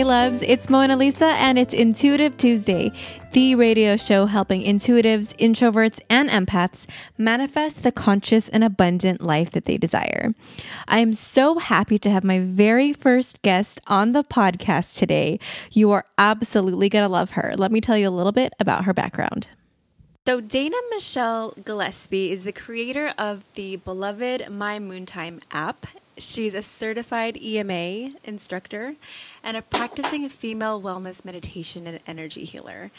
Hey loves, it's Mona Lisa and it's Intuitive Tuesday, the radio show helping intuitives, introverts, and empaths manifest the conscious and abundant life that they desire. I am so happy to have my very first guest on the podcast today. You are absolutely going to love her. Let me tell you a little bit about her background. So, Dana Michelle Gillespie is the creator of the beloved My Moontime app She's a certified EMA instructor and a practicing female wellness meditation and energy healer.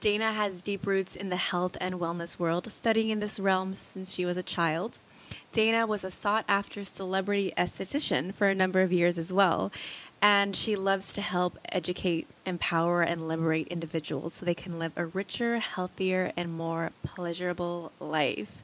Dana has deep roots in the health and wellness world, studying in this realm since she was a child. Dana was a sought after celebrity esthetician for a number of years as well, and she loves to help educate, empower, and liberate individuals so they can live a richer, healthier, and more pleasurable life.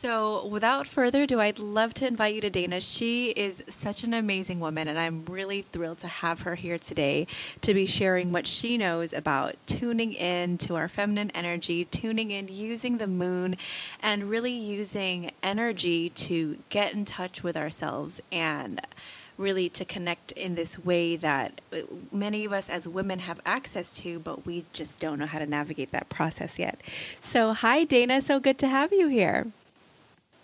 So, without further ado, I'd love to invite you to Dana. She is such an amazing woman, and I'm really thrilled to have her here today to be sharing what she knows about tuning in to our feminine energy, tuning in using the moon, and really using energy to get in touch with ourselves and really to connect in this way that uh, many of us as women have access to, but we just don't know how to navigate that process yet. So, hi, Dana. So good to have you here.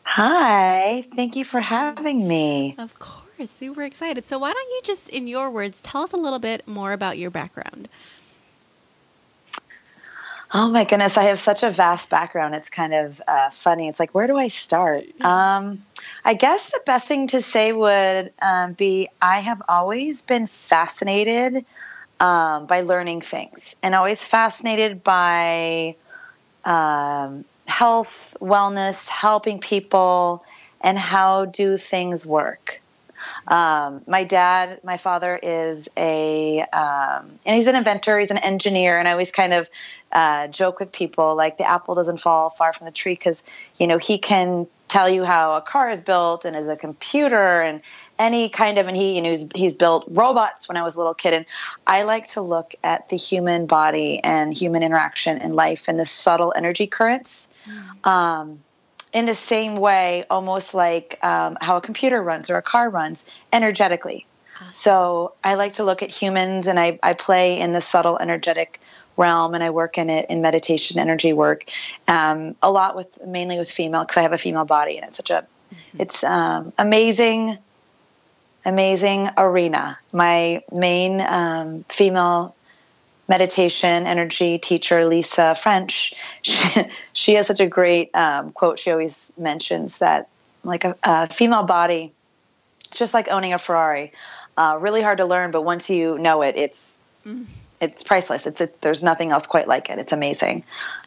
Hi, thank you for having me. Of course, super excited. So, why don't you just, in your words, tell us a little bit more about your background? Oh my goodness, I have such a vast background. It's kind of uh, funny. It's like, where do I start? Um, I guess the best thing to say would um, be I have always been fascinated um, by learning things and always fascinated by um, health, wellness, helping people, and how do things work. Um, my dad, my father is a, um, and he's an inventor, he's an engineer, and I always kind of uh, joke with people like the apple doesn't fall far from the tree because, you know, he can tell you how a car is built and is a computer and any kind of and he you know he's, he's built robots when i was a little kid and i like to look at the human body and human interaction in life and the subtle energy currents mm. um, in the same way almost like um, how a computer runs or a car runs energetically awesome. so i like to look at humans and I, I play in the subtle energetic realm and I work in it in meditation energy work um, a lot with mainly with female because I have a female body and it's such a mm-hmm. it's um, amazing amazing arena my main um, female meditation energy teacher Lisa French she, she has such a great um, quote she always mentions that like a, a female body just like owning a Ferrari uh, really hard to learn but once you know it it's mm it's priceless. It's it, there's nothing else quite like it. It's amazing.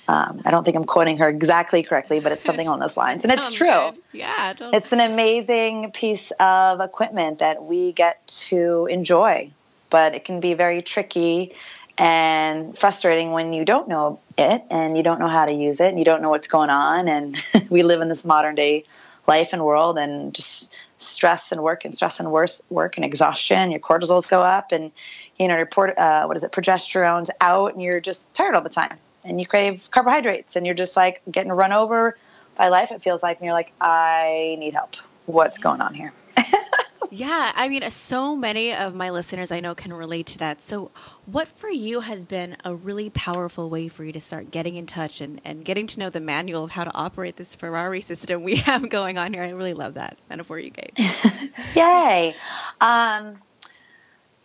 Um, I don't think I'm quoting her exactly correctly, but it's something along those lines, and it's true. Good. Yeah, totally. it's an amazing piece of equipment that we get to enjoy, but it can be very tricky and frustrating when you don't know it and you don't know how to use it and you don't know what's going on. And we live in this modern day life and world, and just stress and work and stress and work, work and exhaustion. Your cortisols go up, and you know, report, uh, what is it, progesterone's out and you're just tired all the time and you crave carbohydrates and you're just like getting run over by life, it feels like, and you're like, I need help. What's going on here? yeah, I mean, so many of my listeners I know can relate to that. So, what for you has been a really powerful way for you to start getting in touch and, and getting to know the manual of how to operate this Ferrari system we have going on here? I really love that metaphor you gave. Yay. Um,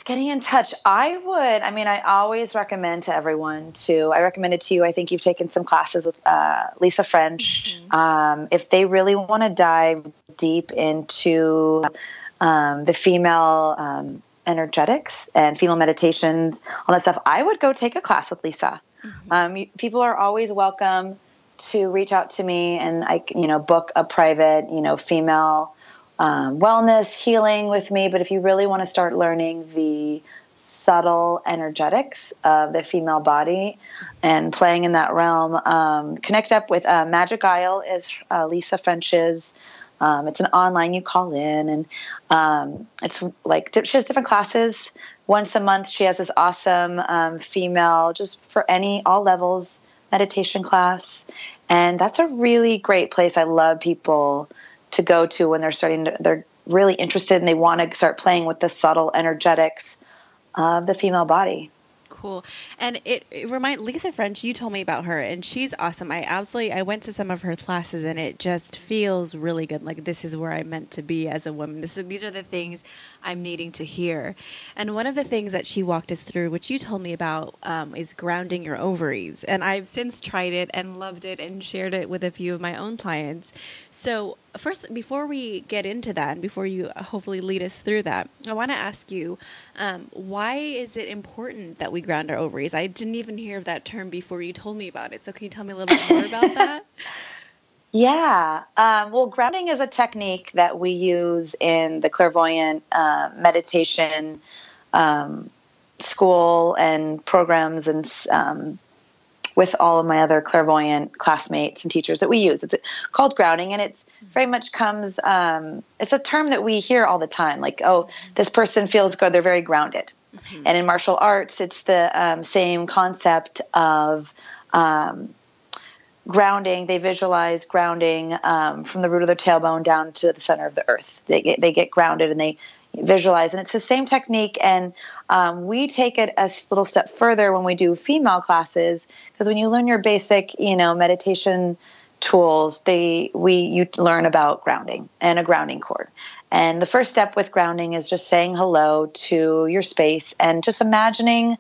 getting in touch i would i mean i always recommend to everyone to i recommend it to you i think you've taken some classes with uh, lisa french mm-hmm. um, if they really want to dive deep into um, the female um, energetics and female meditations all that stuff i would go take a class with lisa mm-hmm. Um, people are always welcome to reach out to me and i you know book a private you know female um, wellness, healing with me. But if you really want to start learning the subtle energetics of the female body and playing in that realm, um, connect up with uh, Magic Isle is uh, Lisa French's. Um, it's an online you call in, and um, it's like she has different classes. Once a month, she has this awesome um, female, just for any all levels meditation class, and that's a really great place. I love people to go to when they're starting to, they're really interested and they want to start playing with the subtle energetics of the female body cool. And it, it remind Lisa French. You told me about her, and she's awesome. I absolutely I went to some of her classes, and it just feels really good. Like this is where I'm meant to be as a woman. This is, these are the things I'm needing to hear. And one of the things that she walked us through, which you told me about, um, is grounding your ovaries. And I've since tried it and loved it and shared it with a few of my own clients. So first, before we get into that, and before you hopefully lead us through that, I want to ask you, um, why is it important that we ground our ovaries? I didn't even hear of that term before you told me about it. So can you tell me a little bit more about that? Yeah. Um, well, grounding is a technique that we use in the clairvoyant uh, meditation um, school and programs and um, with all of my other clairvoyant classmates and teachers that we use. It's called grounding, and it's very much comes. Um, it's a term that we hear all the time, like, "Oh, this person feels good; they're very grounded." Mm-hmm. And in martial arts, it's the um, same concept of um, grounding. They visualize grounding um, from the root of their tailbone down to the center of the earth. They get they get grounded and they visualize, and it's the same technique. And um, we take it a little step further when we do female classes because when you learn your basic, you know, meditation tools, they we you learn about grounding and a grounding cord. And the first step with grounding is just saying hello to your space and just imagining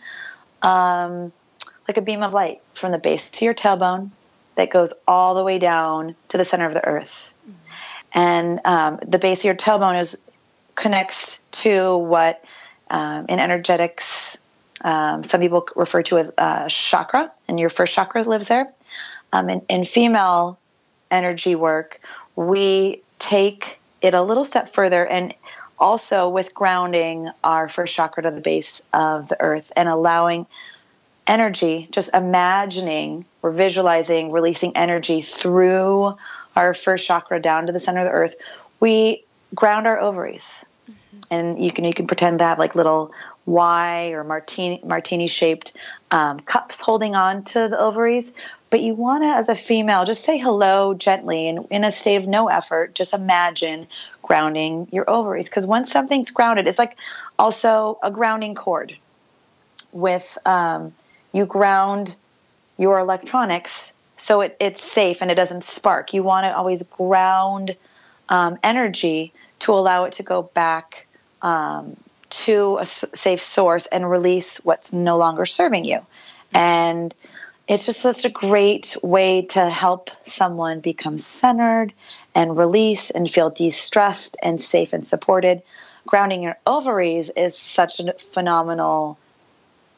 um, like a beam of light from the base to your tailbone that goes all the way down to the center of the earth. And um, the base of your tailbone is connects to what um, in energetics um, some people refer to as uh, chakra, and your first chakra lives there. Um, in, in female energy work, we take it a little step further and also with grounding our first chakra to the base of the earth and allowing energy, just imagining, we're visualizing releasing energy through our first chakra down to the center of the earth, we ground our ovaries. Mm-hmm. And you can you can pretend to have like little Y or martini martini shaped um, cups holding on to the ovaries. But you want to, as a female, just say hello gently and in a state of no effort. Just imagine grounding your ovaries because once something's grounded, it's like also a grounding cord with um, you ground your electronics so it, it's safe and it doesn't spark. You want to always ground um, energy to allow it to go back um, to a safe source and release what's no longer serving you. And it's just such a great way to help someone become centered and release and feel de stressed and safe and supported. Grounding your ovaries is such a phenomenal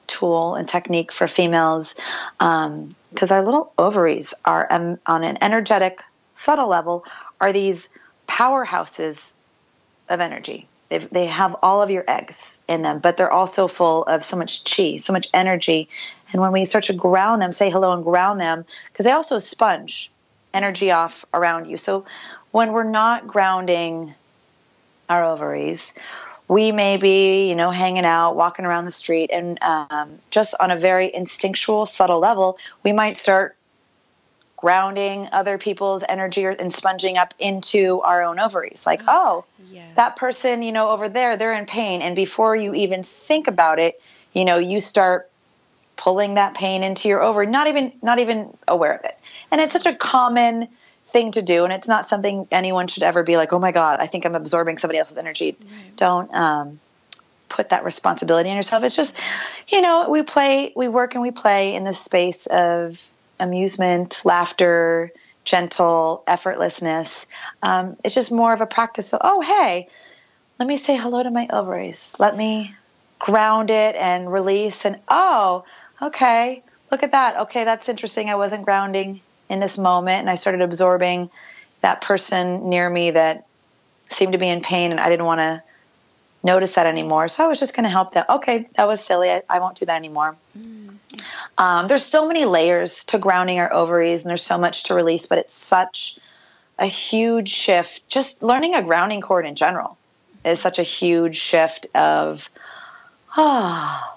tool and technique for females because um, our little ovaries are um, on an energetic, subtle level, are these powerhouses of energy. They've, they have all of your eggs in them, but they're also full of so much chi, so much energy. And when we start to ground them, say hello and ground them, because they also sponge energy off around you. So when we're not grounding our ovaries, we may be, you know, hanging out, walking around the street, and um, just on a very instinctual, subtle level, we might start grounding other people's energy and sponging up into our own ovaries. Like, oh, yeah. that person, you know, over there, they're in pain. And before you even think about it, you know, you start pulling that pain into your ovary, not even not even aware of it. And it's such a common thing to do, and it's not something anyone should ever be like, "Oh my God, I think I'm absorbing somebody else's energy." Right. Don't um, put that responsibility on yourself. It's just, you know, we play, we work, and we play in the space of amusement, laughter, gentle effortlessness. Um, it's just more of a practice of, oh, hey, let me say hello to my ovaries. Let me ground it and release. And oh, okay, look at that. Okay, that's interesting. I wasn't grounding in this moment and I started absorbing that person near me that seemed to be in pain and I didn't want to notice that anymore. So I was just going to help them. Okay, that was silly. I, I won't do that anymore. Mm-hmm. Um, there's so many layers to grounding our ovaries and there's so much to release, but it's such a huge shift. Just learning a grounding cord in general is such a huge shift of, ah. Oh,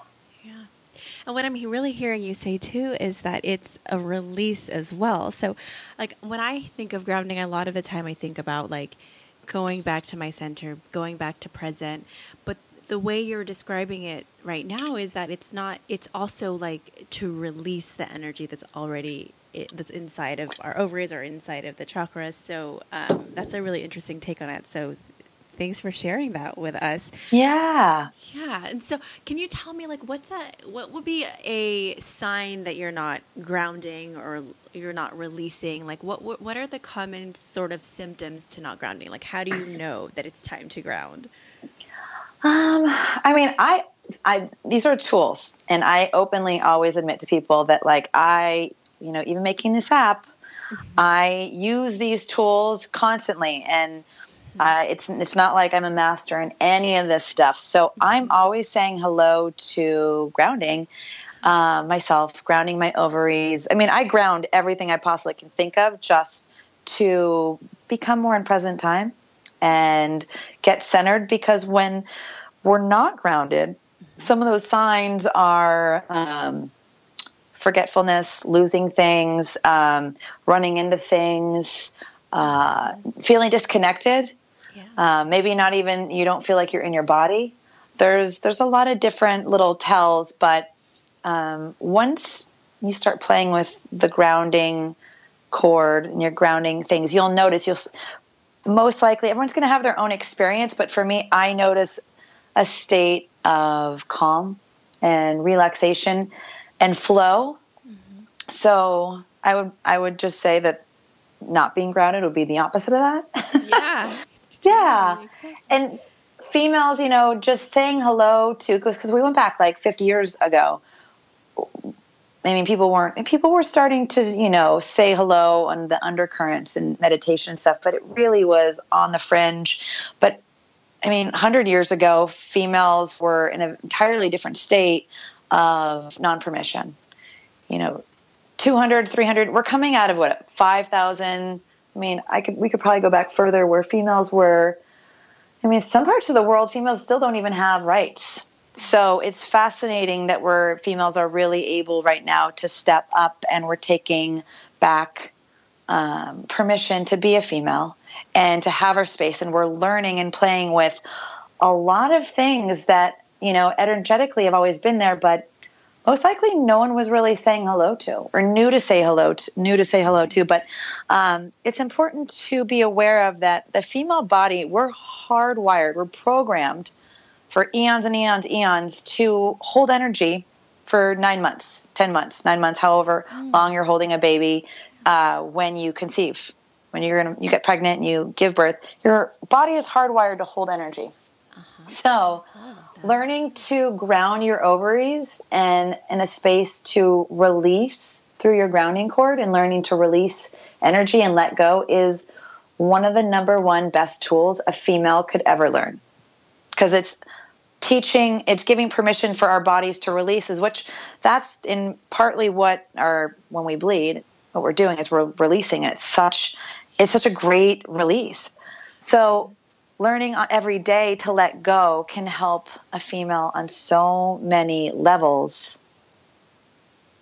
and what I'm really hearing you say too is that it's a release as well. So, like when I think of grounding, a lot of the time I think about like going back to my center, going back to present. But the way you're describing it right now is that it's not it's also like to release the energy that's already it, that's inside of our ovaries or inside of the chakras so um, that's a really interesting take on it so thanks for sharing that with us. Yeah. Yeah and so can you tell me like what's a what would be a sign that you're not grounding or you're not releasing? Like what what, what are the common sort of symptoms to not grounding? Like how do you know that it's time to ground? Um, I mean, I, I, these are tools, and I openly always admit to people that, like, I, you know, even making this app, mm-hmm. I use these tools constantly, and uh, it's it's not like I'm a master in any of this stuff. So I'm always saying hello to grounding uh, myself, grounding my ovaries. I mean, I ground everything I possibly can think of just to become more in present time and get centered because when we're not grounded, some of those signs are um, forgetfulness, losing things, um, running into things, uh, feeling disconnected. Yeah. Uh, maybe not even you don't feel like you're in your body. There's there's a lot of different little tells, but um, once you start playing with the grounding cord and you're grounding things, you'll notice you'll most likely everyone's going to have their own experience, but for me, I notice a state of calm and relaxation and flow. Mm-hmm. So I would I would just say that not being grounded would be the opposite of that. Yeah. Yeah. And females, you know, just saying hello to because we went back like 50 years ago I mean, people weren't, people were starting to, you know, say hello on the undercurrents and meditation stuff, but it really was on the fringe. But I mean, 100 years ago, females were in an entirely different state of non permission. You know, 200, 300, we're coming out of what, 5,000. I mean, I could, we could probably go back further where females were, I mean, some parts of the world, females still don't even have rights. So it's fascinating that we're females are really able right now to step up and we're taking back um, permission to be a female and to have our space. And we're learning and playing with a lot of things that you know energetically have always been there but most likely no one was really saying hello to or knew to say hello to, knew to say hello to but um, it's important to be aware of that the female body we're hardwired we're programmed for eons and eons, eons to hold energy for nine months, 10 months, nine months, however mm. long you're holding a baby uh, when you conceive. When you're gonna, you get pregnant and you give birth, your body is hardwired to hold energy. Uh-huh. So, learning to ground your ovaries and in a space to release through your grounding cord and learning to release energy and let go is one of the number one best tools a female could ever learn. Because it's teaching it's giving permission for our bodies to release is which that's in partly what our when we bleed what we're doing is we're releasing it. It's such it's such a great release. So learning every day to let go can help a female on so many levels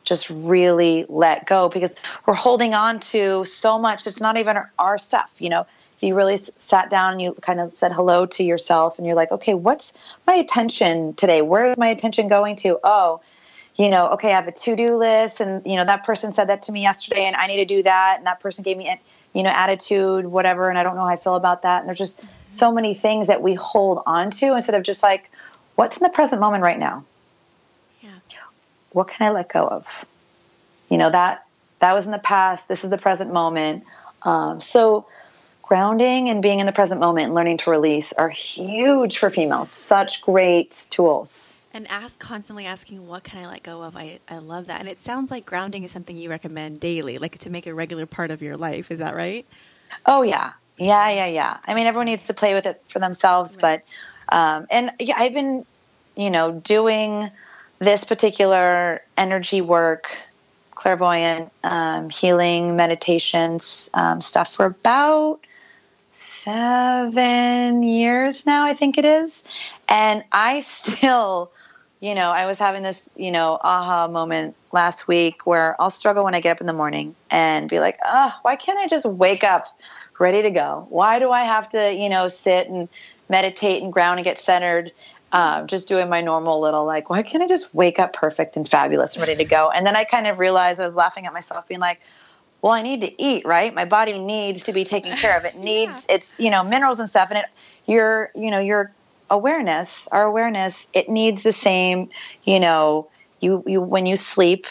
just really let go because we're holding on to so much it's not even our, stuff you know you really sat down and you kind of said hello to yourself and you're like, okay, what's my attention today? Where is my attention going to? Oh, you know, okay, I have a to-do list and you know that person said that to me yesterday and I need to do that and that person gave me you know attitude whatever and I don't know how I feel about that and there's just so many things that we hold on to instead of just like what's in the present moment right now? Yeah. What can I let go of? You know that that was in the past. This is the present moment. Um, so grounding and being in the present moment and learning to release are huge for females. Such great tools. And ask constantly asking, what can I let go of? I, I love that. And it sounds like grounding is something you recommend daily, like to make a regular part of your life. Is that right? Oh, yeah. Yeah, yeah, yeah. I mean, everyone needs to play with it for themselves, right. but, um, and yeah, I've been, you know, doing this particular energy work clairvoyant um, healing meditations um, stuff for about seven years now, I think it is. And I still, you know, I was having this, you know, aha moment last week where I'll struggle when I get up in the morning and be like, oh, why can't I just wake up ready to go? Why do I have to, you know, sit and meditate and ground and get centered? um, just doing my normal little like, why can't I just wake up perfect and fabulous and ready to go? And then I kind of realized I was laughing at myself, being like, well, I need to eat, right? My body needs to be taken care of. It needs yeah. its, you know, minerals and stuff. And it, your, you know, your awareness, our awareness, it needs the same, you know, you, you, when you sleep,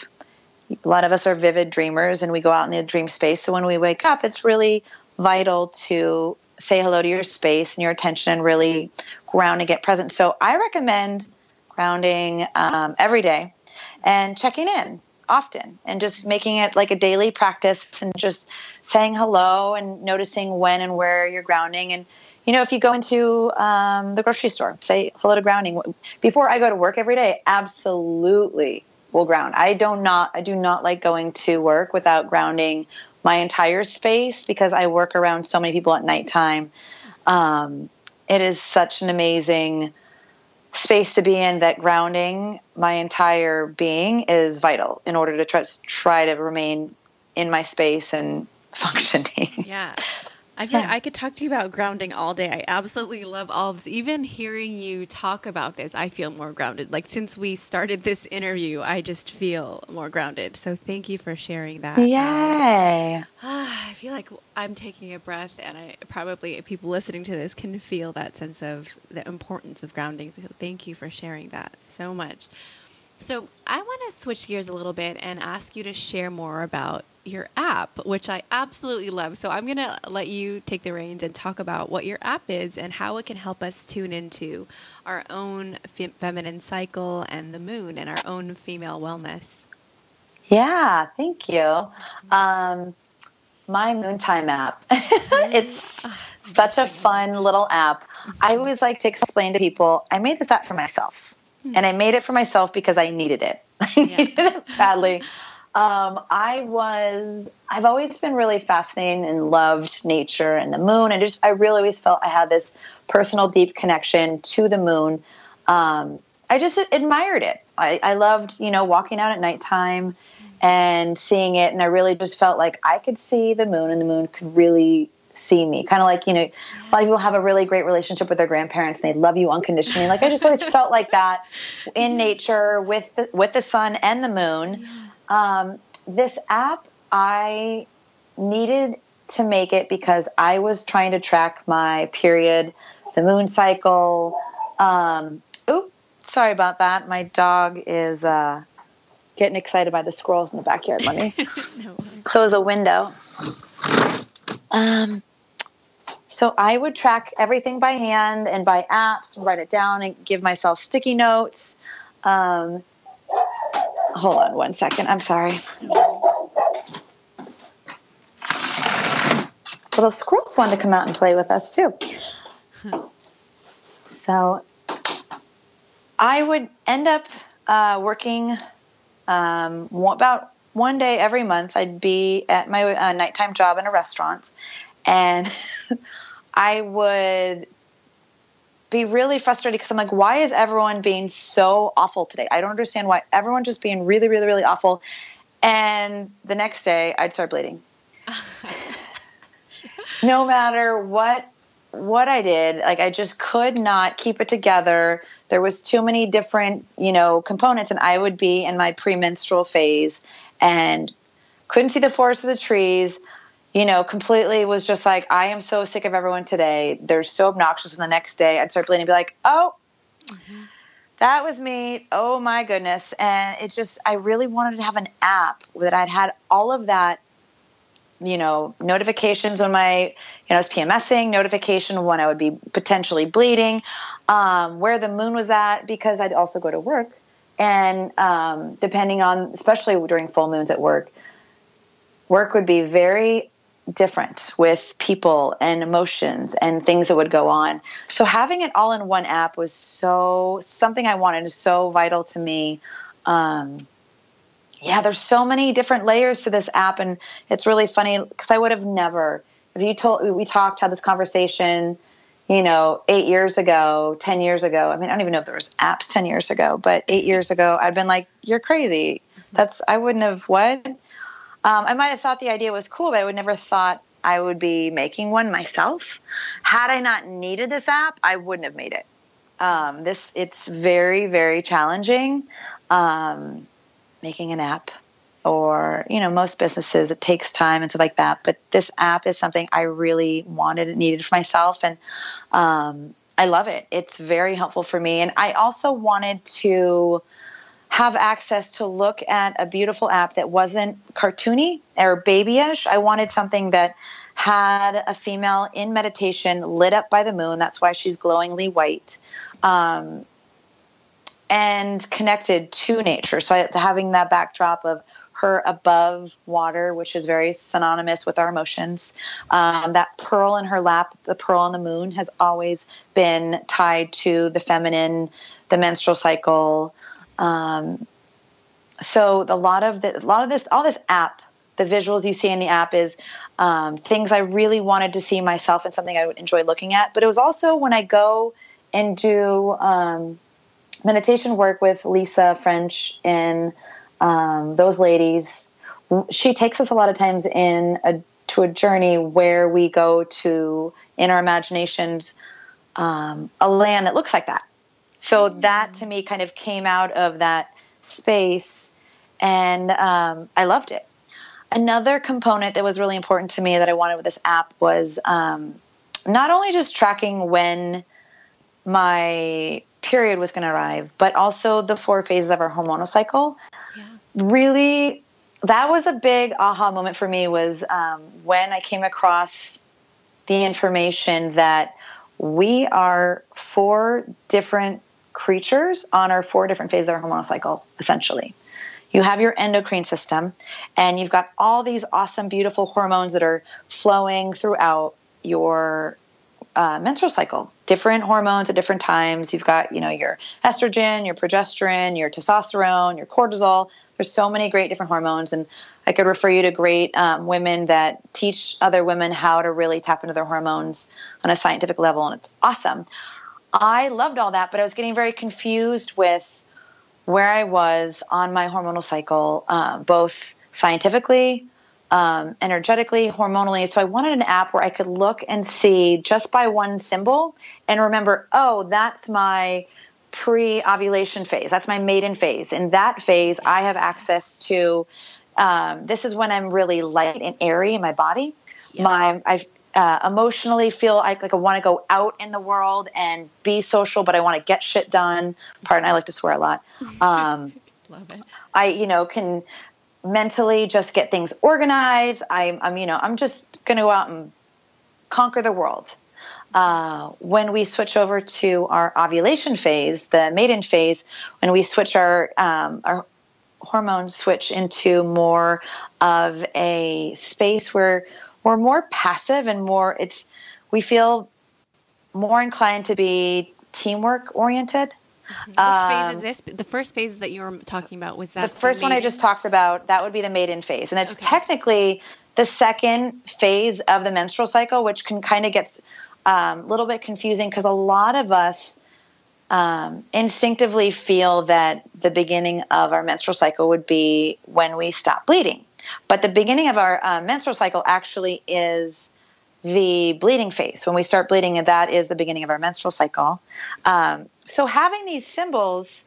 a lot of us are vivid dreamers and we go out in the dream space. So when we wake up, it's really vital to say hello to your space and your attention and really ground and get present. So I recommend grounding um, every day and checking in often and just making it like a daily practice and just saying hello and noticing when and where you're grounding. And you know if you go into um, the grocery store say hello to grounding before i go to work every day absolutely will ground. I do not i do not like going to work without grounding my entire space because i work around so many people at nighttime. Um, it is such an amazing space to be in that grounding my entire being is vital in order to try, try to remain in my space and functioning. Yeah. I feel yeah. like I could talk to you about grounding all day. I absolutely love all this. Even hearing you talk about this, I feel more grounded. Like since we started this interview, I just feel more grounded. So thank you for sharing that. Yay! Um, I feel like I'm taking a breath, and I probably people listening to this can feel that sense of the importance of grounding. So thank you for sharing that so much. So I want to switch gears a little bit and ask you to share more about your app, which I absolutely love. So I'm going to let you take the reins and talk about what your app is and how it can help us tune into our own feminine cycle and the moon and our own female wellness. Yeah, thank you. Um, my Moontime app. it's oh, such a fun little app. I always like to explain to people I made this app for myself. Hmm. And I made it for myself because I needed it. I needed it badly. Um, I was, I've always been really fascinated and loved nature and the moon. And just, I really always felt I had this personal, deep connection to the moon. Um, I just admired it. I, I loved, you know, walking out at nighttime and seeing it. And I really just felt like I could see the moon and the moon could really see me. Kind of like, you know, a lot of people have a really great relationship with their grandparents and they love you unconditionally. Like I just always felt like that in nature with the, with the sun and the moon. Um, this app, I needed to make it because I was trying to track my period, the moon cycle. Um, oop, sorry about that. My dog is uh, getting excited by the squirrels in the backyard. Let me no. close a window. Um, so I would track everything by hand and by apps, write it down, and give myself sticky notes. Um, hold on one second. I'm sorry. Little squirrels wanted to come out and play with us too. So I would end up uh, working um, about one day every month. I'd be at my uh, nighttime job in a restaurant, and I would be really frustrated because I'm like, why is everyone being so awful today? I don't understand why everyone's just being really, really, really awful. And the next day, I'd start bleeding. no matter what what I did, like I just could not keep it together. There was too many different, you know, components, and I would be in my premenstrual phase and couldn't see the forest of the trees you know, completely was just like, I am so sick of everyone today. They're so obnoxious. And the next day I'd start bleeding and be like, oh, mm-hmm. that was me. Oh my goodness. And it just, I really wanted to have an app that I'd had all of that, you know, notifications when my, you know, I was PMSing, notification when I would be potentially bleeding, um, where the moon was at, because I'd also go to work. And um, depending on, especially during full moons at work, work would be very different with people and emotions and things that would go on. So having it all in one app was so something I wanted, is so vital to me. Um, yeah, there's so many different layers to this app, and it's really funny because I would have never, if you told, we talked, had this conversation, you know, eight years ago, 10 years ago. I mean, I don't even know if there was apps 10 years ago, but eight years ago, I'd been like, you're crazy. That's, I wouldn't have, what? Um, I might have thought the idea was cool, but I would never thought I would be making one myself. Had I not needed this app, I wouldn't have made it. Um, this it's very very challenging um, making an app or you know most businesses it takes time and stuff like that but this app is something i really wanted and needed for myself and um, i love it it's very helpful for me and i also wanted to have access to look at a beautiful app that wasn't cartoony or babyish i wanted something that had a female in meditation lit up by the moon that's why she's glowingly white um, and connected to nature so I, having that backdrop of her above water, which is very synonymous with our emotions. Um, that pearl in her lap, the pearl on the moon, has always been tied to the feminine, the menstrual cycle. Um, so a lot of the, a lot of this, all this app, the visuals you see in the app is um, things I really wanted to see myself and something I would enjoy looking at. But it was also when I go and do um, meditation work with Lisa French and um, those ladies. She takes us a lot of times in a, to a journey where we go to in our imaginations um, a land that looks like that. So that to me kind of came out of that space, and um, I loved it. Another component that was really important to me that I wanted with this app was um, not only just tracking when my period was going to arrive, but also the four phases of our hormonal cycle. Yeah. Really, that was a big aha moment for me was um, when I came across the information that we are four different creatures on our four different phases of our hormonal cycle, essentially. You have your endocrine system, and you've got all these awesome, beautiful hormones that are flowing throughout your uh, menstrual cycle. Different hormones at different times. You've got, you know, your estrogen, your progesterone, your testosterone, your cortisol. There's so many great different hormones, and I could refer you to great um, women that teach other women how to really tap into their hormones on a scientific level, and it's awesome. I loved all that, but I was getting very confused with where I was on my hormonal cycle, uh, both scientifically, um, energetically, hormonally. So I wanted an app where I could look and see just by one symbol and remember, oh, that's my pre ovulation phase. That's my maiden phase. In that phase, I have access to. Um, this is when I'm really light and airy in my body. Yeah. My I uh, emotionally feel like, like I want to go out in the world and be social, but I want to get shit done. Pardon, I like to swear a lot. Um, Love it. I, you know, can mentally just get things organized. I'm, I'm you know, I'm just going to go out and conquer the world. Uh, when we switch over to our ovulation phase, the maiden phase, when we switch our um, our hormones switch into more of a space where we're more passive and more it's we feel more inclined to be teamwork oriented. Which um, phase is this? The first phase that you were talking about was that the first the one I just talked about. That would be the maiden phase, and it's okay. technically the second phase of the menstrual cycle, which can kind of get um, a um, little bit confusing because a lot of us um, instinctively feel that the beginning of our menstrual cycle would be when we stop bleeding, but the beginning of our uh, menstrual cycle actually is the bleeding phase. When we start bleeding, that is the beginning of our menstrual cycle. Um, so having these symbols,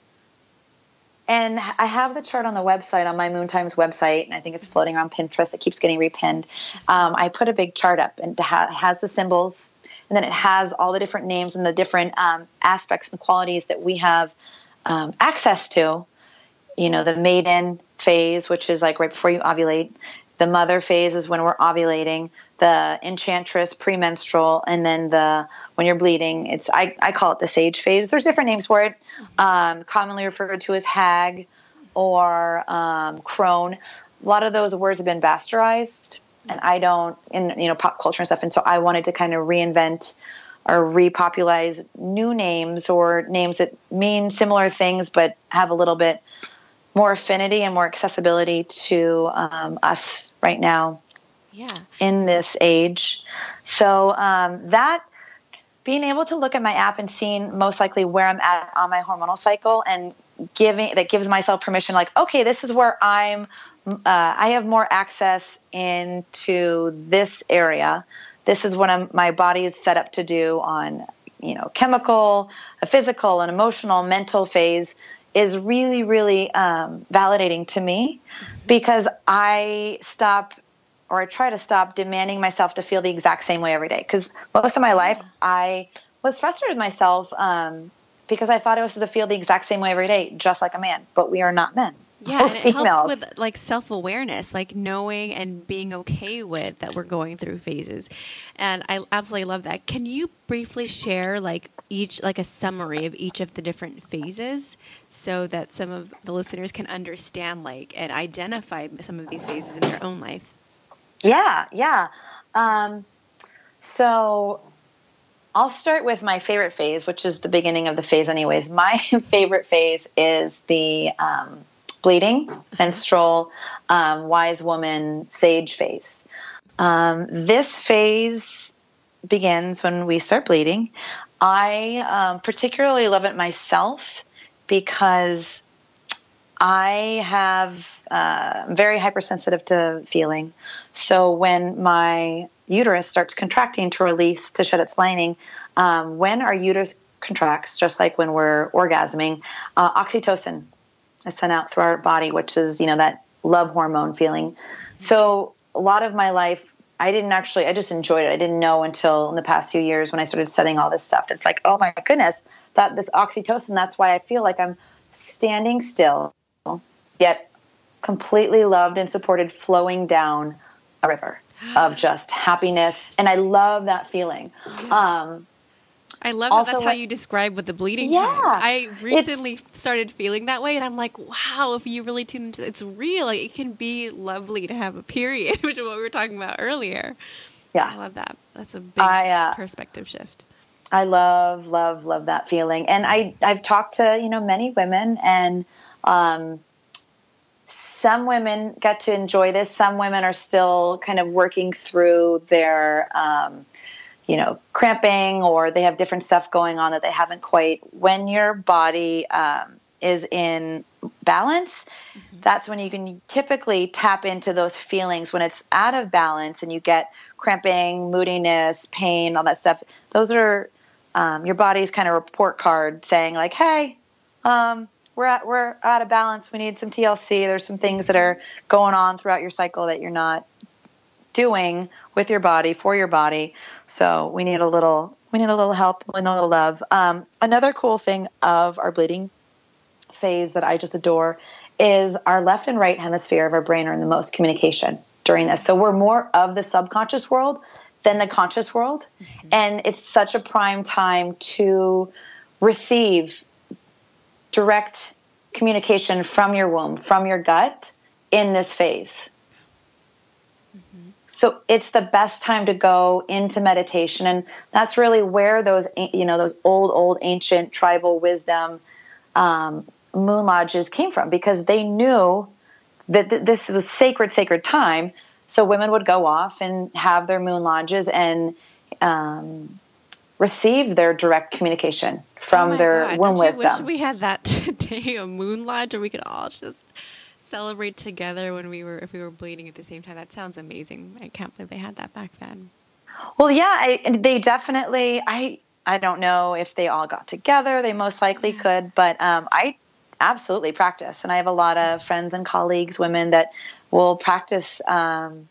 and I have the chart on the website, on my Moon Times website, and I think it's floating around Pinterest. It keeps getting repinned. Um, I put a big chart up, and it has the symbols, and then it has all the different names and the different um, aspects and qualities that we have um, access to. You know, the maiden phase, which is like right before you ovulate. The mother phase is when we're ovulating the enchantress premenstrual and then the when you're bleeding it's i, I call it the sage phase. There's different names for it. Um, commonly referred to as hag or um, crone. A lot of those words have been bastardized and i don't in you know pop culture and stuff and so i wanted to kind of reinvent or repopularize new names or names that mean similar things but have a little bit more affinity and more accessibility to um, us right now yeah. in this age. So um, that being able to look at my app and seeing most likely where I'm at on my hormonal cycle and giving that gives myself permission, like, okay, this is where I'm. Uh, I have more access into this area. This is what I'm, my body is set up to do on you know chemical, a physical, an emotional, mental phase is really really um, validating to me because I stop or I try to stop demanding myself to feel the exact same way every day. Because most of my life, I was frustrated with myself um, because I thought I was supposed to feel the exact same way every day, just like a man. But we are not men. Yeah, and it helps with like self awareness, like knowing and being okay with that we're going through phases. And I absolutely love that. Can you briefly share like each like a summary of each of the different phases so that some of the listeners can understand like and identify some of these phases in their own life? Yeah, yeah. Um, so I'll start with my favorite phase, which is the beginning of the phase, anyways. My favorite phase is the um, bleeding, menstrual, um, wise woman, sage phase. Um, this phase begins when we start bleeding. I um, particularly love it myself because I have uh, very hypersensitive to feeling. So when my uterus starts contracting to release to shed its lining, um, when our uterus contracts, just like when we're orgasming, uh, oxytocin is sent out through our body, which is you know that love hormone feeling. So a lot of my life, I didn't actually, I just enjoyed it. I didn't know until in the past few years when I started studying all this stuff. It's like, oh my goodness, that this oxytocin. That's why I feel like I'm standing still yet completely loved and supported flowing down a river of just happiness and i love that feeling um, I love that that's how you describe what the bleeding yeah, I recently started feeling that way and I'm like, wow, if you really tune into it's real. Like, it can be lovely to have a period, which is what we were talking about earlier. Yeah. I love that. That's a big I, uh, perspective shift. I love, love, love that feeling. And I, I've talked to, you know, many women and, um, some women get to enjoy this. Some women are still kind of working through their, um, you know, cramping or they have different stuff going on that they haven't quite. When your body um, is in balance, mm-hmm. that's when you can typically tap into those feelings. When it's out of balance and you get cramping, moodiness, pain, all that stuff, those are um, your body's kind of report card saying, like, hey, um, we're at, we're out of balance. We need some TLC. There's some things that are going on throughout your cycle that you're not doing with your body for your body. So we need a little we need a little help, we need a little love. Um, another cool thing of our bleeding phase that I just adore is our left and right hemisphere of our brain are in the most communication during this. So we're more of the subconscious world than the conscious world, mm-hmm. and it's such a prime time to receive direct communication from your womb, from your gut in this phase. So it's the best time to go into meditation and that's really where those you know those old old ancient tribal wisdom um, moon lodges came from because they knew that th- this was sacred sacred time so women would go off and have their moon lodges and um, receive their direct communication from oh their God. womb wisdom. wish we had that today, a moon lodge, or we could all just celebrate together when we were if we were bleeding at the same time. That sounds amazing. I can't believe they had that back then. Well, yeah, I, they definitely. I I don't know if they all got together. They most likely could, but um, I absolutely practice, and I have a lot of friends and colleagues, women that will practice. Um,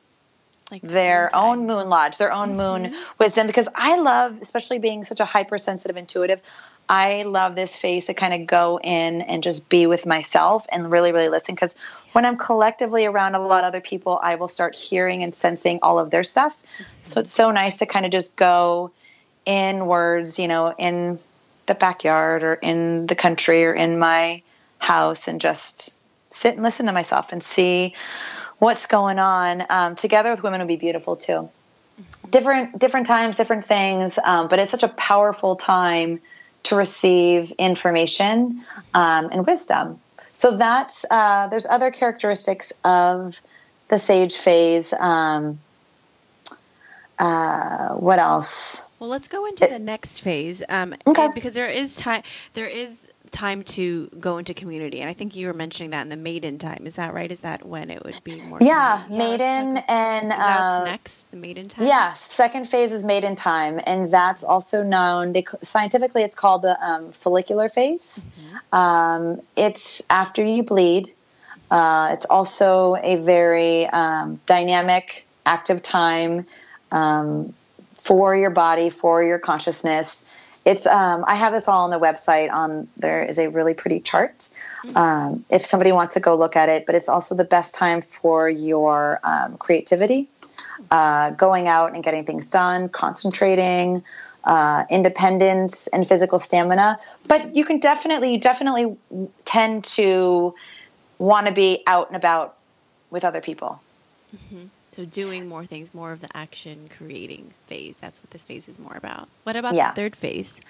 like their own moon lodge, their own mm-hmm. moon wisdom, because I love, especially being such a hypersensitive intuitive, I love this phase to kind of go in and just be with myself and really, really listen. Because when I'm collectively around a lot of other people, I will start hearing and sensing all of their stuff. Mm-hmm. So it's so nice to kind of just go inwards, you know, in the backyard or in the country or in my house and just sit and listen to myself and see what's going on. Um, together with women would be beautiful too. Different different times, different things, um, but it's such a powerful time to receive information um, and wisdom. So that's uh, there's other characteristics of the sage phase. Um, uh, what else? Well, let's go into it, the next phase. Um, okay. Because there is time. There is time to go into community. And I think you were mentioning that in the maiden time. Is that right? Is that when it would be more? Yeah, maiden and uh, next the maiden time. Yeah, second phase is maiden time, and that's also known. They, scientifically, it's called the um, follicular phase. Mm-hmm. Um, it's after you bleed. Uh, it's also a very um, dynamic, active time um, for your body, for your consciousness it's um, I have this all on the website. On there is a really pretty chart. Um, if somebody wants to go look at it, but it's also the best time for your um, creativity, uh, going out and getting things done, concentrating, uh, independence, and physical stamina. But you can definitely, you definitely tend to want to be out and about with other people. Mm-hmm. So doing more things, more of the action creating phase. That's what this phase is more about. What about yeah. the third phase?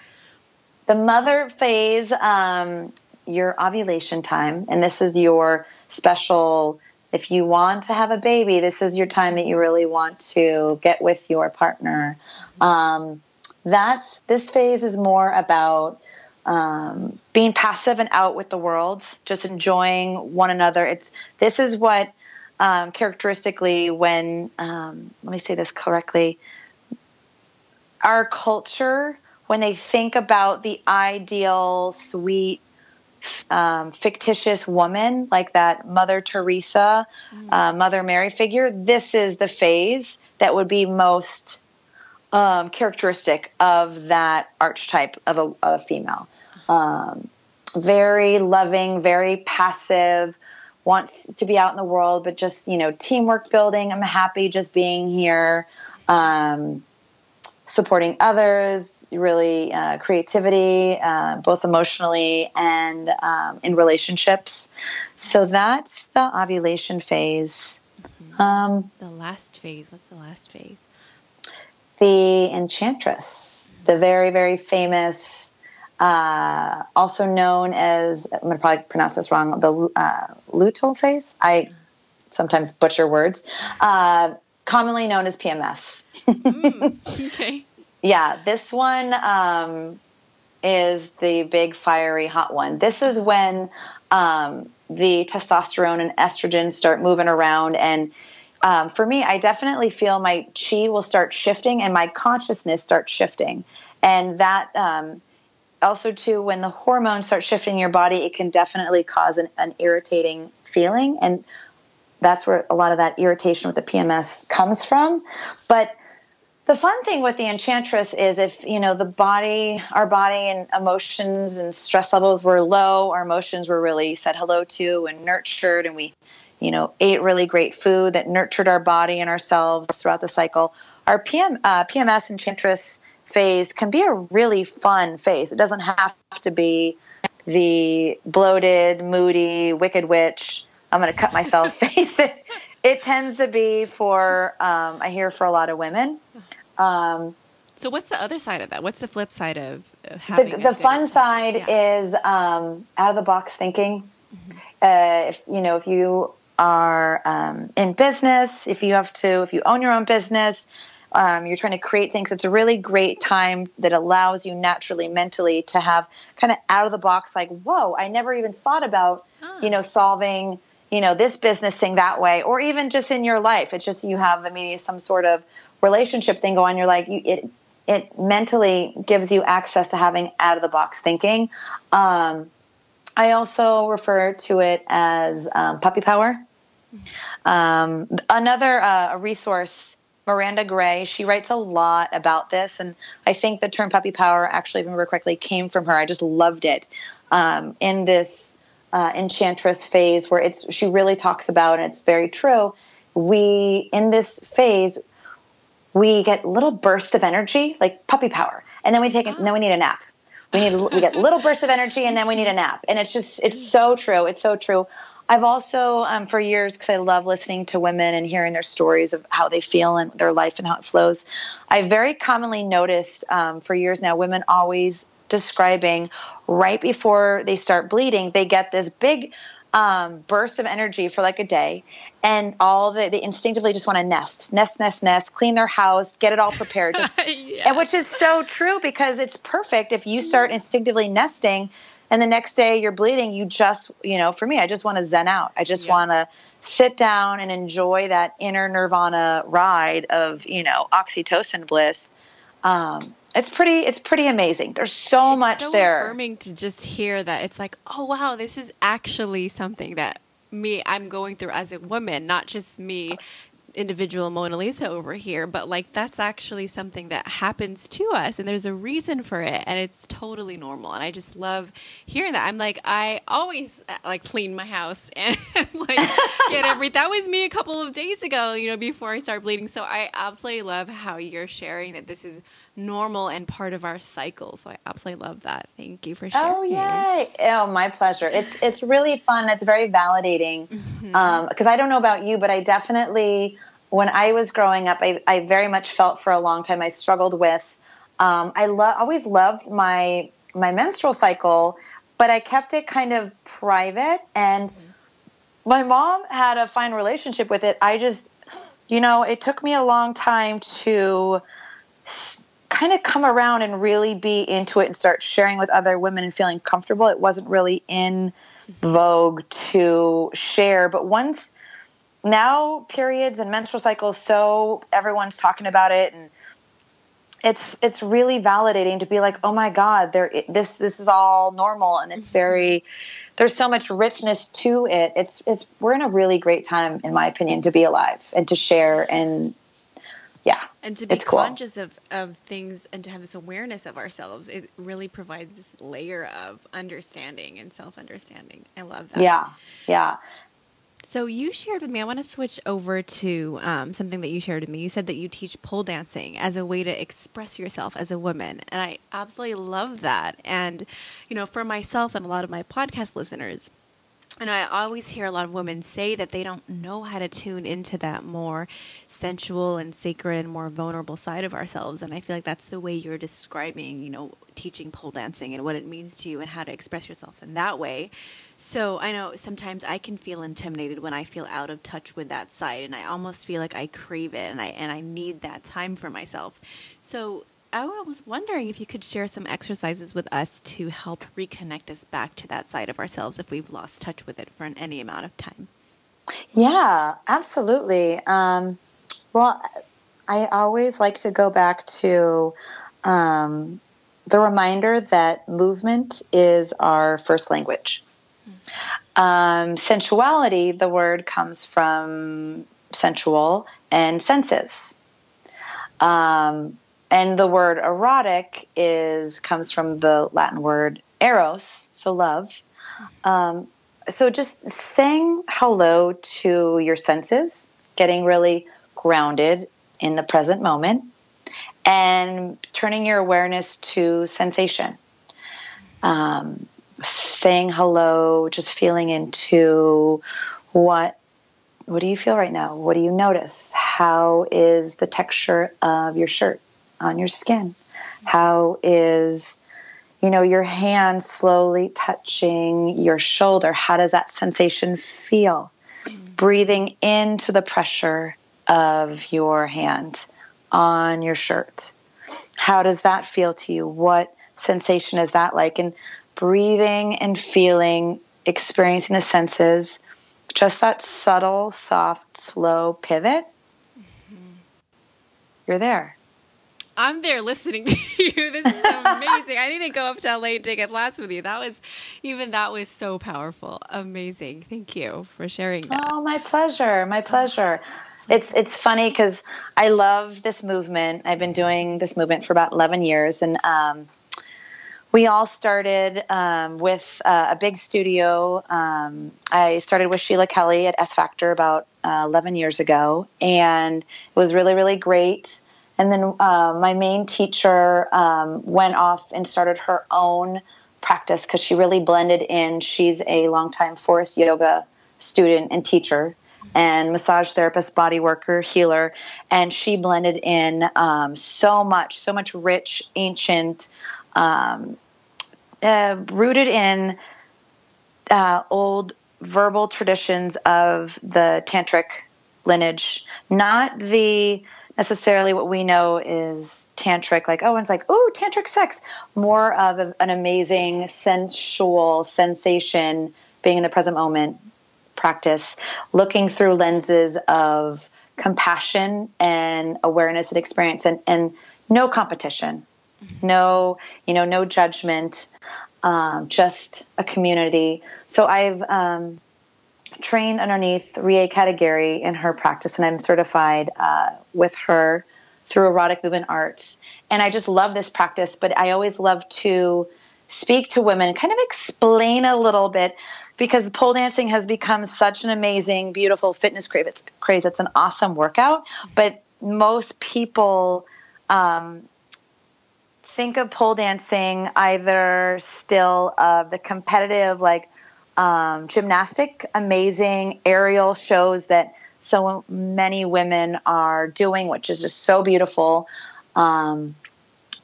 The mother phase, um, your ovulation time, and this is your special. If you want to have a baby, this is your time that you really want to get with your partner. Um, that's this phase is more about um, being passive and out with the world, just enjoying one another. It's this is what um, characteristically when um, let me say this correctly our culture when they think about the ideal sweet um, fictitious woman like that mother teresa mm. uh, mother mary figure this is the phase that would be most um, characteristic of that archetype of a, of a female um, very loving very passive wants to be out in the world, but just, you know, teamwork building. I'm happy just being here, um, supporting others, really uh, creativity, uh, both emotionally and um, in relationships. So that's the ovulation phase. Mm-hmm. Um, the last phase. What's the last phase? The enchantress, the very, very famous uh, also known as I'm going to probably pronounce this wrong. The uh, luteal phase. I sometimes butcher words. Uh, commonly known as PMS. mm, okay. Yeah, this one um, is the big fiery hot one. This is when um, the testosterone and estrogen start moving around and. Um, for me, I definitely feel my chi will start shifting and my consciousness starts shifting. And that um, also too when the hormones start shifting in your body it can definitely cause an, an, irritating feeling. And that's where a lot of that irritation with the pms comes from. But the fun thing with the enchantress is if you know the body our body and emotions and stress levels were low our emotions were really said hello to and nurtured. And we you know ate really great food that nurtured our body and ourselves throughout the cycle. Our PM, uh, pms enchantress phase can be a really fun phase. It doesn't have to be the bloated, moody, wicked witch. I'm going to cut myself face. It, it tends to be for um, I hear for a lot of women. Um, so what's the other side of that? What's the flip side of having the, the fun side yeah. is um, out of the box thinking. Mm-hmm. Uh, if you know if you are um, in business, if you have to, if you own your own business, um, you're trying to create things. It's a really great time that allows you naturally, mentally, to have kind of out of the box, like, whoa, I never even thought about, oh. you know, solving, you know, this business thing that way, or even just in your life. It's just you have maybe some sort of relationship thing going. You're like, you, it it mentally gives you access to having out of the box thinking. Um, I also refer to it as um, puppy power. Mm-hmm. Um, another uh, resource Miranda Gray. She writes a lot about this, and I think the term puppy power, actually, if I remember correctly, came from her. I just loved it um, in this uh, enchantress phase where it's she really talks about, and it's very true. We in this phase we get little bursts of energy, like puppy power, and then we take it, and then we need a nap. We need we get little bursts of energy, and then we need a nap, and it's just it's so true. It's so true. I've also, um, for years, because I love listening to women and hearing their stories of how they feel and their life and how it flows, I very commonly noticed um, for years now women always describing right before they start bleeding, they get this big um, burst of energy for like a day, and all the, they instinctively just want to nest, nest, nest, nest, clean their house, get it all prepared, just, yes. and which is so true because it's perfect if you start instinctively nesting and the next day you're bleeding, you just, you know, for me, I just want to zen out. I just yeah. want to sit down and enjoy that inner nirvana ride of, you know, oxytocin bliss. Um, it's pretty it's pretty amazing there's so it's much so there affirming to just hear that it's like oh wow this is actually something that me i'm going through as a woman not just me individual Mona Lisa over here, but like that's actually something that happens to us and there's a reason for it and it's totally normal. And I just love hearing that. I'm like, I always uh, like clean my house and like get every, that was me a couple of days ago, you know, before I started bleeding. So I absolutely love how you're sharing that this is normal and part of our cycle. So I absolutely love that. Thank you for sharing. Oh yay! Oh, my pleasure. It's it's really fun. It's very validating. Because mm-hmm. um, I don't know about you, but I definitely when I was growing up, I, I very much felt for a long time I struggled with. Um, I lo- always loved my my menstrual cycle, but I kept it kind of private. And my mom had a fine relationship with it. I just, you know, it took me a long time to kind of come around and really be into it and start sharing with other women and feeling comfortable. It wasn't really in vogue to share, but once now periods and menstrual cycles so everyone's talking about it and it's it's really validating to be like oh my god there this this is all normal and it's mm-hmm. very there's so much richness to it it's it's we're in a really great time in my opinion to be alive and to share and yeah and to be conscious cool. of of things and to have this awareness of ourselves it really provides this layer of understanding and self understanding i love that yeah yeah so you shared with me. I want to switch over to um, something that you shared with me. You said that you teach pole dancing as a way to express yourself as a woman, and I absolutely love that. And you know, for myself and a lot of my podcast listeners, and I always hear a lot of women say that they don't know how to tune into that more sensual and sacred and more vulnerable side of ourselves. And I feel like that's the way you're describing, you know, teaching pole dancing and what it means to you and how to express yourself in that way. So I know sometimes I can feel intimidated when I feel out of touch with that side and I almost feel like I crave it and I and I need that time for myself. So I was wondering if you could share some exercises with us to help reconnect us back to that side of ourselves if we've lost touch with it for any amount of time. Yeah, absolutely. Um, well, I always like to go back to um, the reminder that movement is our first language. Um, sensuality, the word comes from sensual and senses. Um, and the word erotic is comes from the Latin word eros, so love. Um, so just saying hello to your senses, getting really grounded in the present moment, and turning your awareness to sensation. Um, saying hello, just feeling into what what do you feel right now? What do you notice? How is the texture of your shirt? On your skin? How is, you know, your hand slowly touching your shoulder? How does that sensation feel? Mm. Breathing into the pressure of your hand on your shirt. How does that feel to you? What sensation is that like? And breathing and feeling, experiencing the senses, just that subtle, soft, slow pivot. Mm-hmm. You're there. I'm there listening to you. This is amazing. I need to go up to LA and take a class with you. That was even that was so powerful. Amazing. Thank you for sharing that. Oh, my pleasure. My pleasure. It's it's funny because I love this movement. I've been doing this movement for about 11 years, and um, we all started um, with uh, a big studio. Um, I started with Sheila Kelley at S Factor about uh, 11 years ago, and it was really, really great. And then uh, my main teacher um, went off and started her own practice because she really blended in. She's a longtime forest yoga student and teacher and massage therapist, body worker, healer, and she blended in um, so much, so much rich, ancient, um, uh, rooted in uh, old verbal traditions of the tantric lineage, not the necessarily what we know is tantric, like, oh, and it's like, oh, tantric sex. More of a, an amazing sensual sensation, being in the present moment practice, looking through lenses of compassion and awareness and experience and, and no competition, mm-hmm. no, you know, no judgment, um, just a community. So I've, um, trained underneath Rie Katagiri in her practice, and I'm certified uh, with her through erotic movement arts. And I just love this practice, but I always love to speak to women, kind of explain a little bit because pole dancing has become such an amazing, beautiful fitness craze. It's an awesome workout, but most people um, think of pole dancing either still of the competitive, like um, gymnastic, amazing aerial shows that so many women are doing, which is just so beautiful. Um,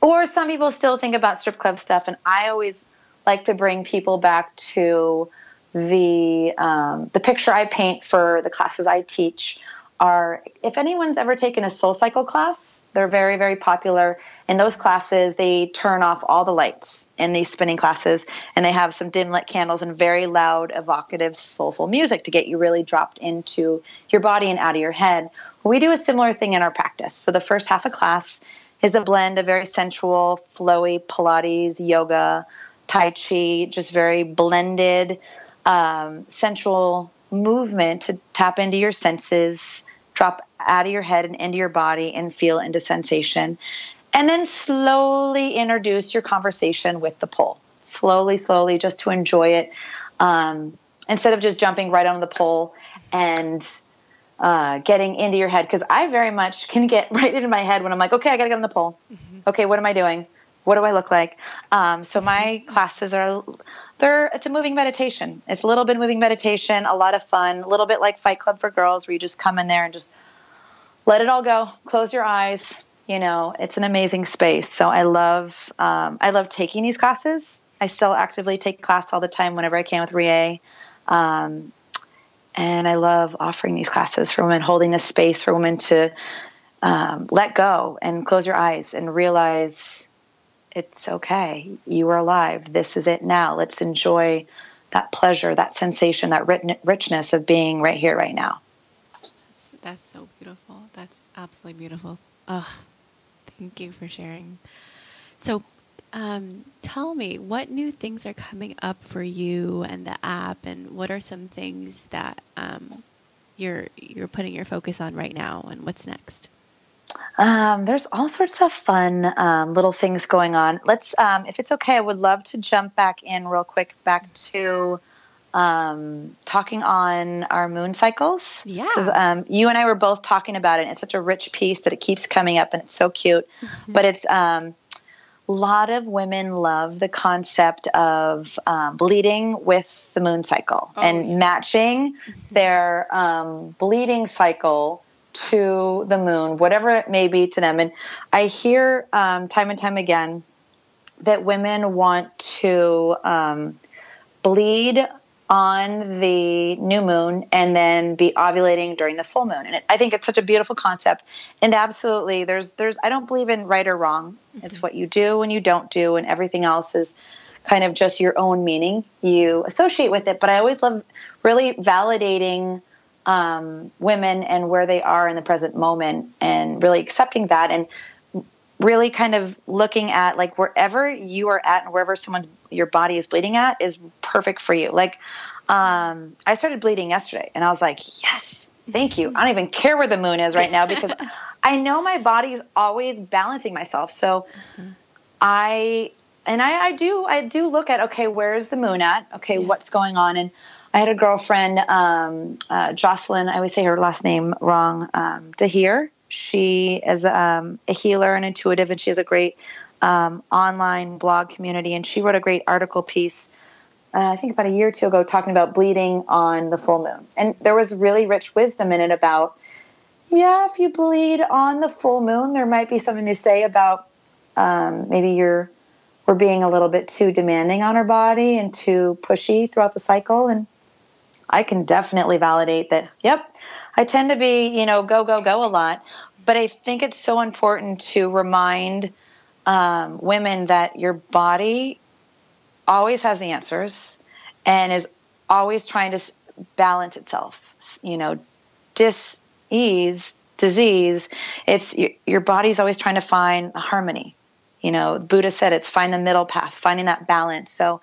or some people still think about strip club stuff, and I always like to bring people back to the um, the picture I paint for the classes I teach are if anyone's ever taken a soul cycle class they're very very popular in those classes they turn off all the lights in these spinning classes and they have some dim lit candles and very loud evocative soulful music to get you really dropped into your body and out of your head we do a similar thing in our practice so the first half of class is a blend of very sensual flowy pilates yoga tai chi just very blended um, sensual movement to tap into your senses, drop out of your head and into your body and feel into sensation. And then slowly introduce your conversation with the pole. Slowly, slowly, just to enjoy it. Um, instead of just jumping right on the pole and uh, getting into your head. Because I very much can get right into my head when I'm like, okay, I got to get on the pole. Mm-hmm. Okay, what am I doing? What do I look like? Um, so my classes are they're it's a moving meditation. It's a little bit of moving meditation, a lot of fun, a little bit like Fight Club for girls, where you just come in there and just let it all go. Close your eyes. You know, it's an amazing space. So I love um, I love taking these classes. I still actively take class all the time whenever I can with Rie. Um, and I love offering these classes for women, holding a space for women to um, let go and close your eyes and realize it's okay. You are alive. This is it now. Let's enjoy that pleasure, that sensation, that richness of being right here, right now. That's, that's so beautiful. That's absolutely beautiful. Oh, thank you for sharing. So, um, tell me what new things are coming up for you and the app, and what are some things that um, you're you're putting your focus on right now, and what's next? Um, there's all sorts of fun um, little things going on. Let's, um, if it's okay, I would love to jump back in real quick back to um, talking on our moon cycles. Yeah. Um, you and I were both talking about it. it's such a rich piece that it keeps coming up, and it's so cute. Mm-hmm. But it's um, a lot of women love the concept of um, bleeding with the moon cycle oh, and yeah. matching mm-hmm. their um, bleeding cycle to the moon, whatever it may be to them. And I hear um, time and time again that women want to um, bleed on the new moon and then be ovulating during the full moon. And it, I think it's such a beautiful concept. And absolutely, there's there's I don't believe in right or wrong. Mm-hmm. It's what you do and you don't do, and everything else is kind of just your own meaning you associate with it. But I always love really validating um, women and where they are in the present moment and really accepting that and really kind of looking at like wherever you are at and wherever someone your body is bleeding at is perfect for you like um, i started bleeding yesterday and i was like yes thank you i don't even care where the moon is right now because i know my body's always balancing myself so mm-hmm. i and I, I do i do look at okay where's the moon at okay yeah. what's going on and I had a girlfriend, um, uh, Jocelyn. I always say her last name wrong. Um, Dahir. She is um, a healer and intuitive, and she has a great um, online blog community. And she wrote a great article piece, uh, I think about a year or two ago, talking about bleeding on the full moon. And there was really rich wisdom in it about, yeah, if you bleed on the full moon, there might be something to say about um, maybe you're we're being a little bit too demanding on our body and too pushy throughout the cycle. And I can definitely validate that. Yep, I tend to be, you know, go, go, go a lot. but I think it's so important to remind um, women that your body always has the answers and is always trying to balance itself. You know, dis ease, disease, it's your, your body's always trying to find harmony. You know, Buddha said it's find the middle path, finding that balance. So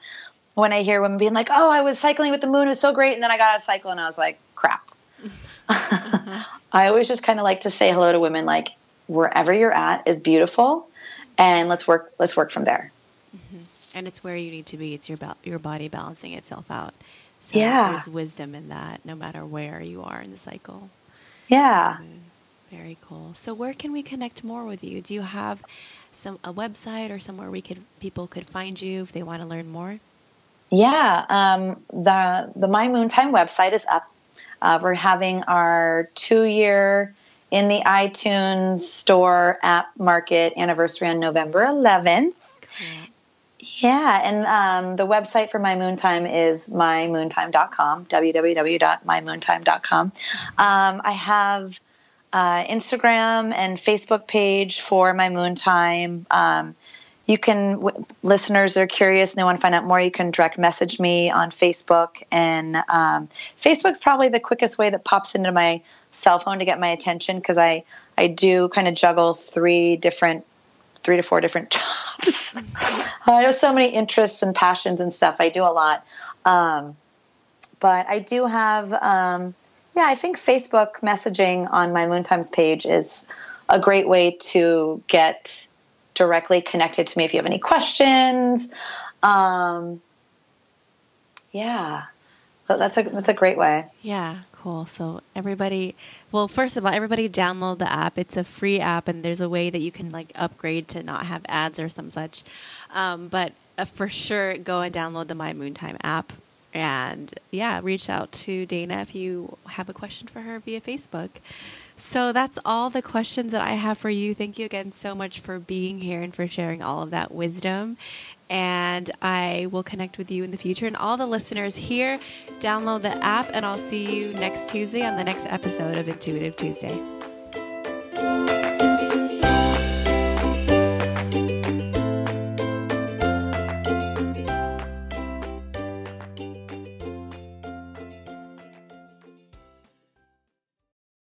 when I hear women being like, "Oh, I was cycling with the moon, it was so great," and then I got out of cycle and I was like, "Crap." I always just kind of like to say hello to women, like wherever you're at is beautiful, and let's work. Let's work from there. Mm-hmm. And it's where you need to be. It's your your body balancing itself out. So yeah, there's wisdom in that, no matter where you are in the cycle. Yeah. Mm-hmm. Very cool. So where can we connect more with you? Do you have some a website or somewhere we could people could find you if they want to learn more? Yeah, um, the the My Moon Time website is up. Uh, we're having our two year in the iTunes Store app market anniversary on November 11th. Cool. Yeah, and um, the website for My Moon Time is mymoontime.com, www.mymoontime.com. Um, I have uh, Instagram and Facebook page for My Moon Time. Um, you can w- listeners are curious and they want to find out more you can direct message me on facebook. And um, facebook's probably the quickest way that pops into my cell phone to get my attention because i i do kind of juggle three different three to four different jobs. I have so many interests and passions and stuff. I do a lot. Um, but i do have um, yeah i think facebook messaging on my moon times page is a great way to get directly connected to me if you have any questions. Um, yeah, but that's a that's a great way. Yeah, cool. So everybody, well, first of all, everybody download the app. It's a free app, and there's a way that you can like upgrade to not have ads or some such. Um, but uh, for sure, go and download the My Moon Time app. And yeah, reach out to Dana if you have a question for her via Facebook. So that's all the questions that I have for you. Thank you again so much for being here and for sharing all of that wisdom. And I will connect with you in the future. And all the listeners here, download the app, and I'll see you next Tuesday on the next episode of Intuitive Tuesday.